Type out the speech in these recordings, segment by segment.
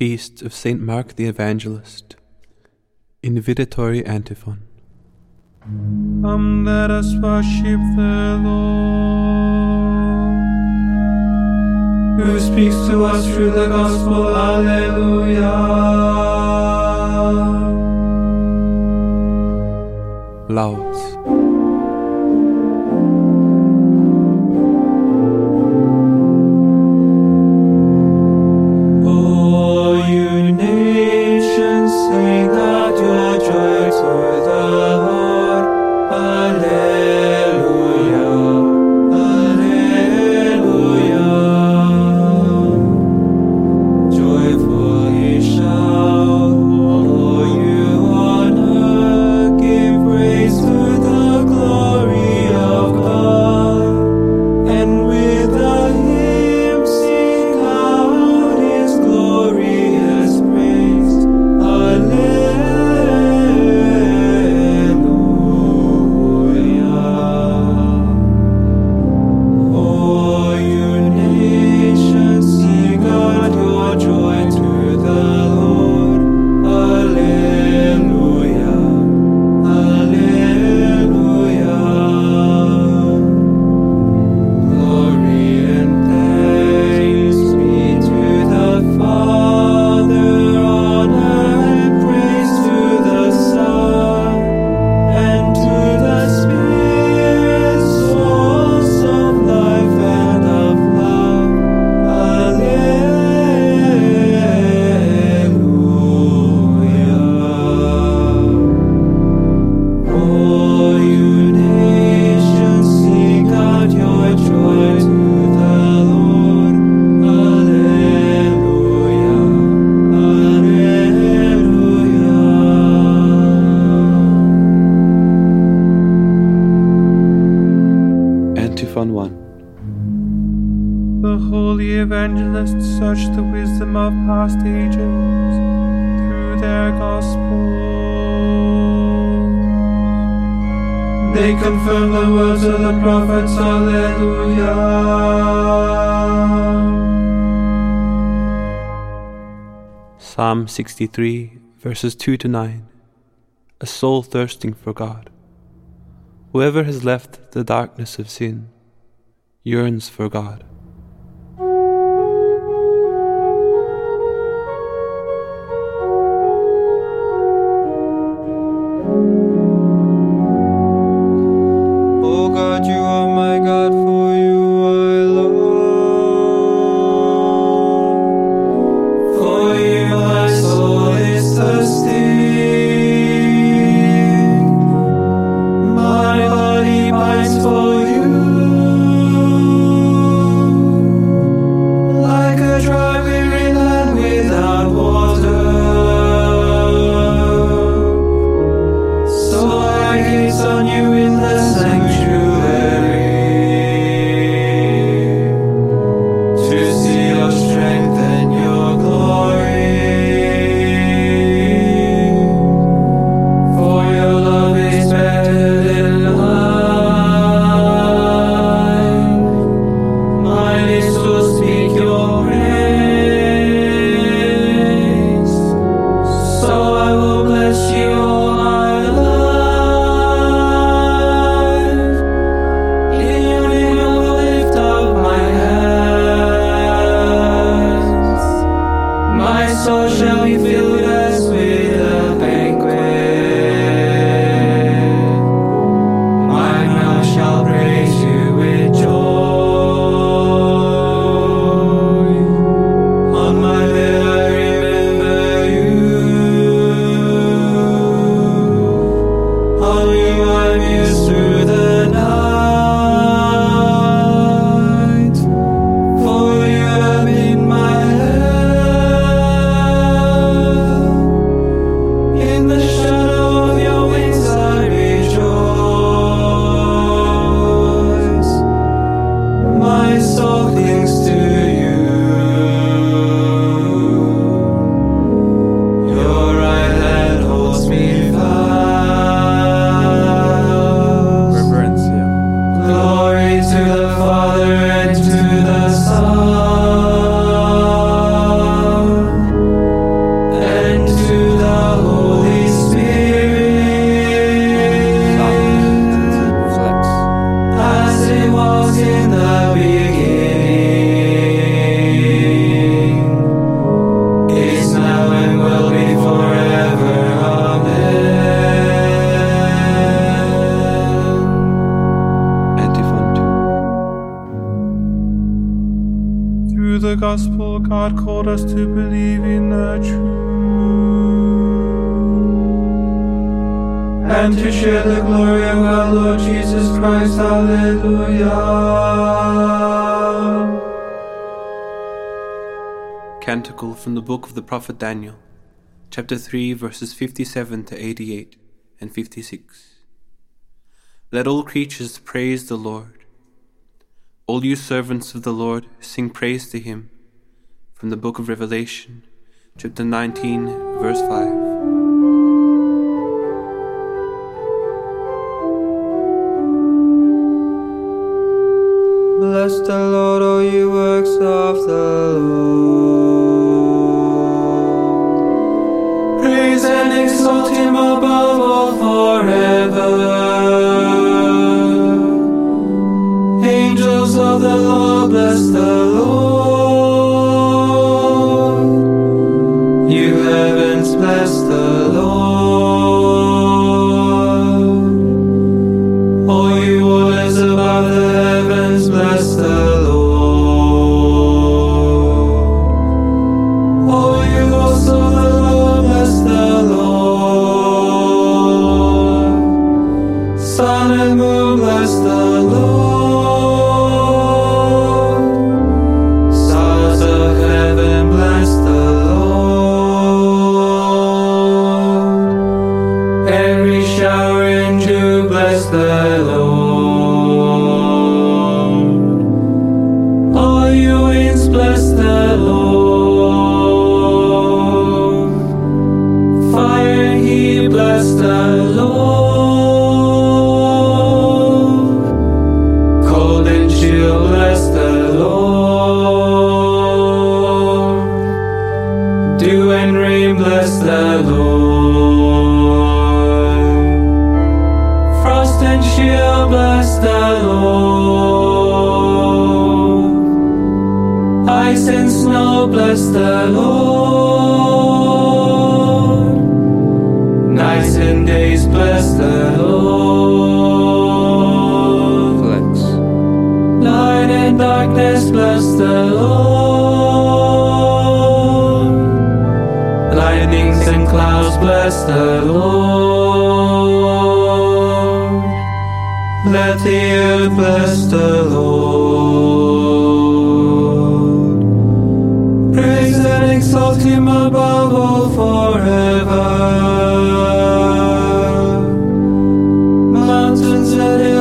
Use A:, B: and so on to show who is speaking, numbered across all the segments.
A: Feast of St. Mark the Evangelist. Invitatory Antiphon.
B: Come, let us worship the Lord, who speaks to us through the gospel. Alleluia. Loud.
A: 1 1.
B: The holy evangelists search the wisdom of past ages through their gospel. They confirm the words of the prophets, Alleluia.
A: Psalm 63, verses 2 to 9 A soul thirsting for God. Whoever has left the darkness of sin yearns for God.
B: And
A: to
B: share the glory of our Lord Jesus Christ. Hallelujah.
A: Canticle from the book of the prophet Daniel, chapter 3, verses 57 to 88 and 56. Let all creatures praise the Lord. All you servants of the Lord, sing praise to him. From the book of Revelation, chapter 19, verse 5.
B: Of the Lord. Praise and exalt him above all forever. Angels of the Lord, bless the Lord. Snow, bless the Lord. Nights and days, bless the Lord.
A: Flex.
B: Light and darkness, bless the Lord. Lightnings and clouds, bless the Lord. Let the earth bless the Lord. Exalt him above all forever. Mountains and hills,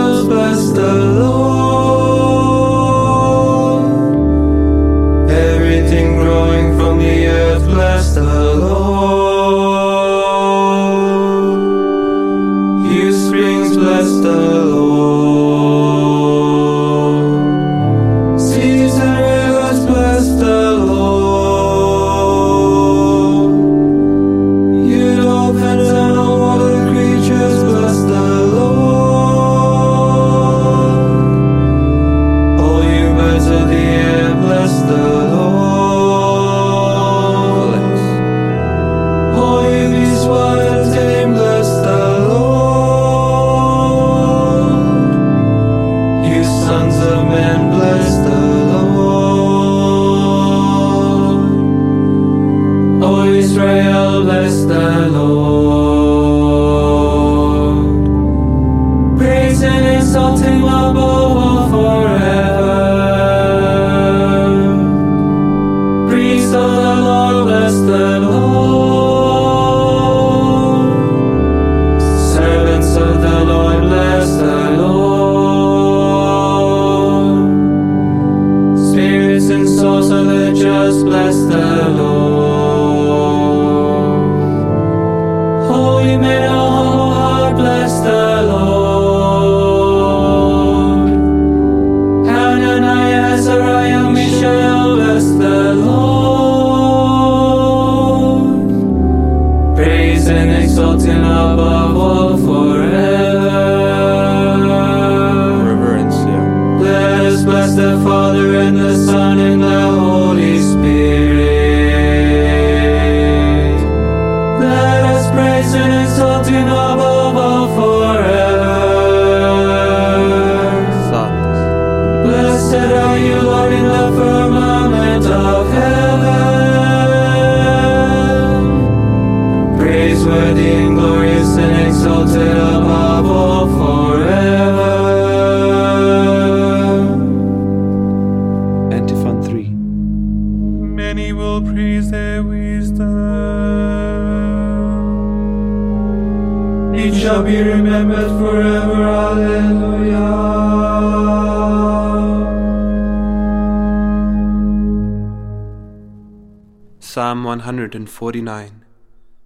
A: 149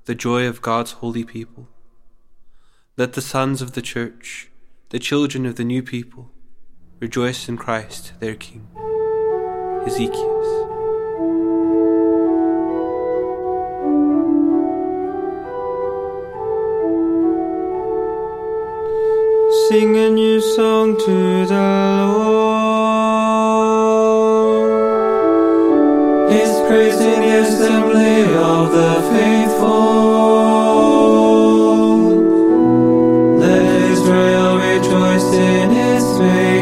A: The Joy of God's Holy People. Let the sons of the church, the children of the new people, rejoice in Christ their King. Ezekiel.
B: Sing a new song to the Lord. His praise the assembly of the faithful. Let Israel rejoice in its Maker.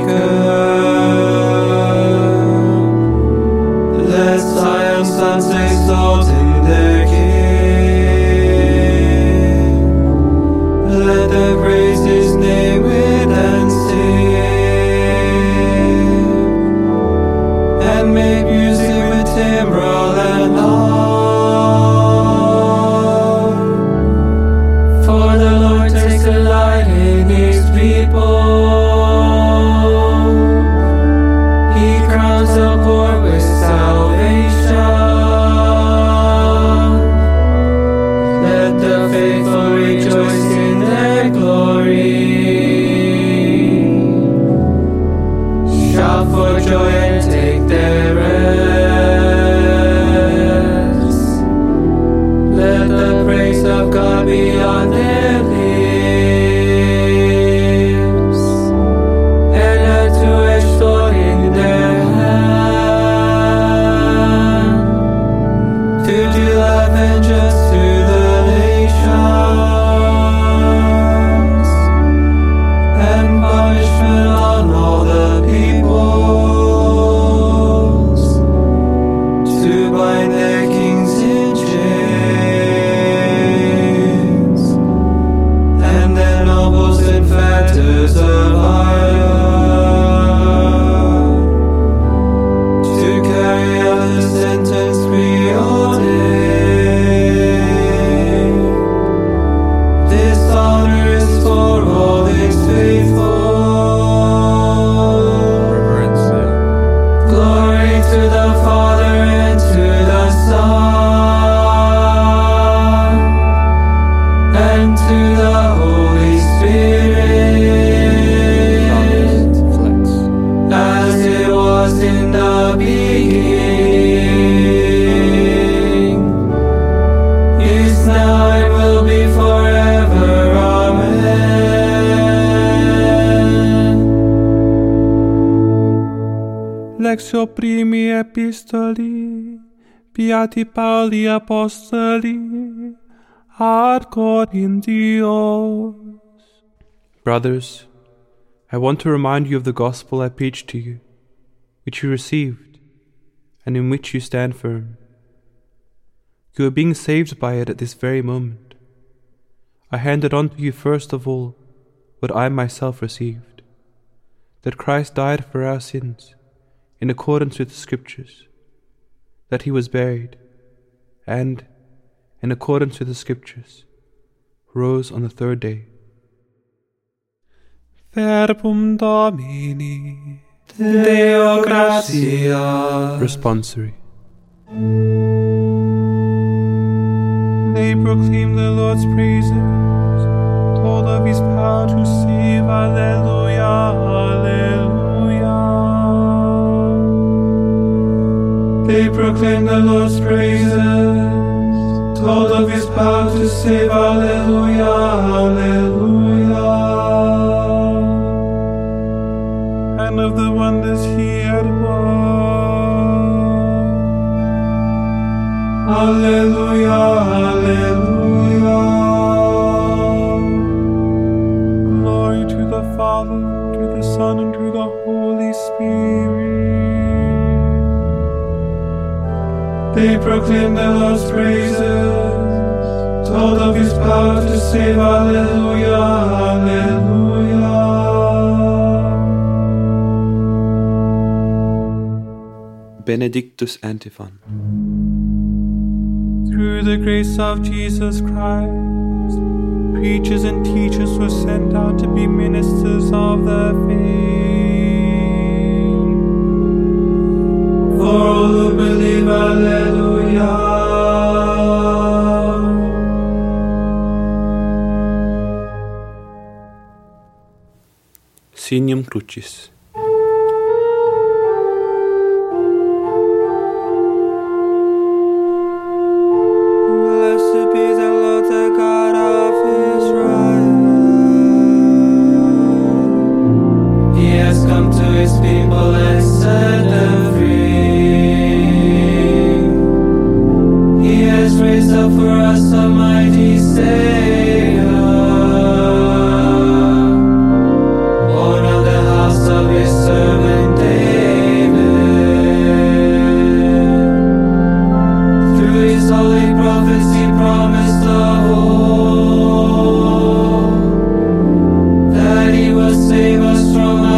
C: Lectio primi epistoli, Apostoli, ad.
A: Brothers, I want to remind you of the gospel I preached to you, which you received, and in which you stand firm. You are being saved by it at this very moment. I handed on to you first of all what I myself received that Christ died for our sins in accordance with the Scriptures, that he was buried, and, in accordance with the Scriptures, rose on the third day.
C: Verbum Domini.
B: Deo gratia.
A: Responsory.
C: They proclaim the Lord's praises, told of his power to save. Alleluia, Alleluia.
B: They proclaim the Lord's praises, told of His power to save. Alleluia, Alleluia.
C: And of the wonders he had won.
B: Alleluia, Alleluia. They proclaim the Lord's praises, told of his power to save. Alleluia, Alleluia.
A: Benedictus Antiphon.
C: Through the grace of Jesus Christ, preachers and teachers were sent out to be ministers of the faith.
A: Sinium Crucis.
B: save us from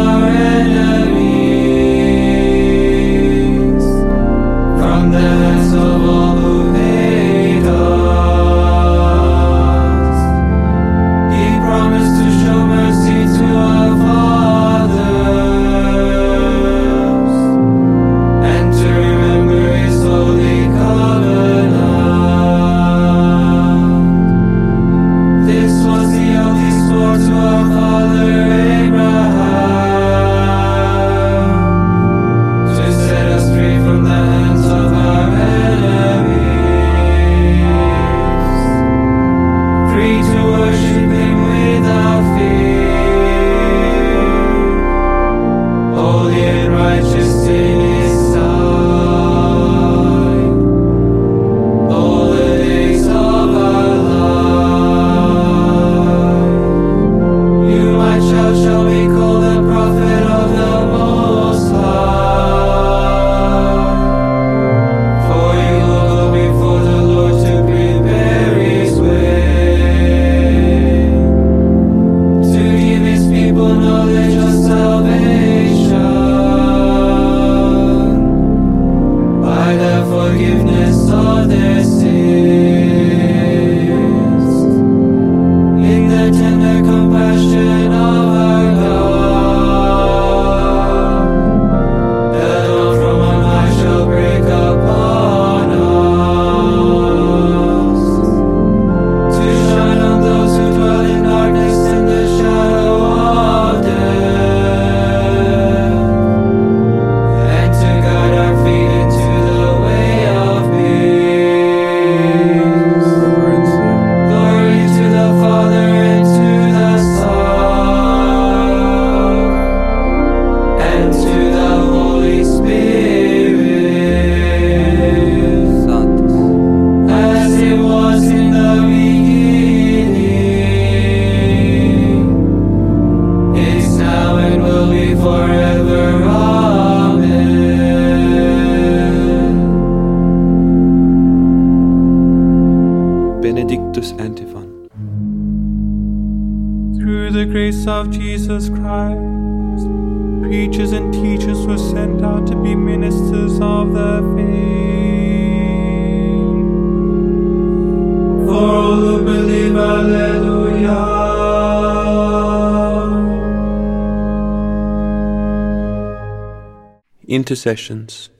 A: intercessions.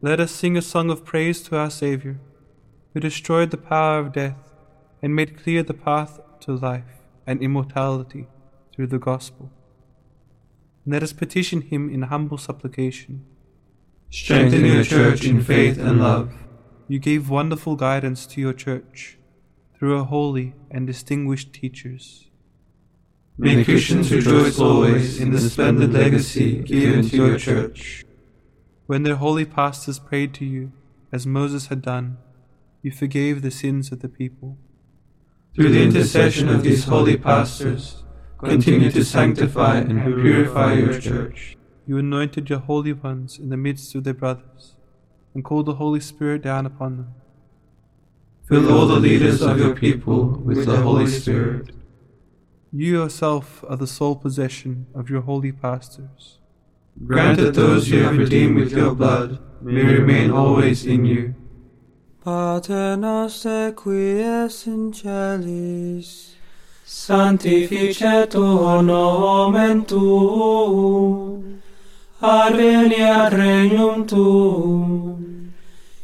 C: Let us sing a song of praise to our Saviour, who destroyed the power of death and made clear the path to life and immortality through the gospel. Let us petition him in humble supplication.
B: Strengthen your church in faith and love.
C: You gave wonderful guidance to your church through her holy and distinguished teachers.
B: May Christians rejoice always in the splendid legacy given to your Church.
C: When their holy pastors prayed to you, as Moses had done, you forgave the sins of the people.
B: Through the intercession of these holy pastors, continue to sanctify and purify your Church.
C: You anointed your holy ones in the midst of their brothers, and called the Holy Spirit down upon them.
B: Fill all the leaders of your people with the Holy Spirit
C: you yourself are the sole possession of your holy pastors.
B: Grant that those you have redeemed with your blood may remain always in you. Pater noster qui es in celis, sanctificetur nomen tuum, adveniat regnum tuum,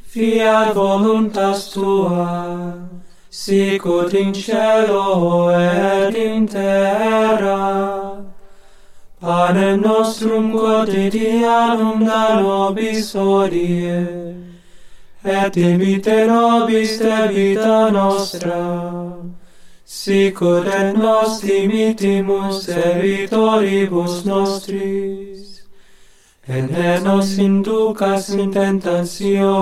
B: fiat voluntas tua, sicut in cielo et in terra. Panem nostrum quotidianum da nobis hodie, et dimite nobis de vita nostra, sicut et nos dimitimus evitoribus nostris, et ne nos inducas in tentationem,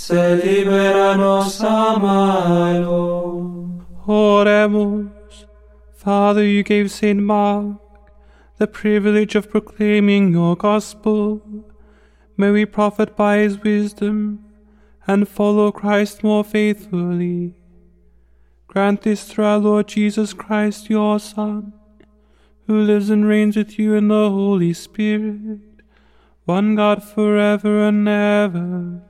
B: se libera nos a malo.
C: Oremus. Father, you gave St. Mark the privilege of proclaiming your gospel. May we profit by his wisdom and follow Christ more faithfully. Grant this through our Lord Jesus Christ, your Son, who lives and reigns with you in the Holy Spirit, one God forever and ever.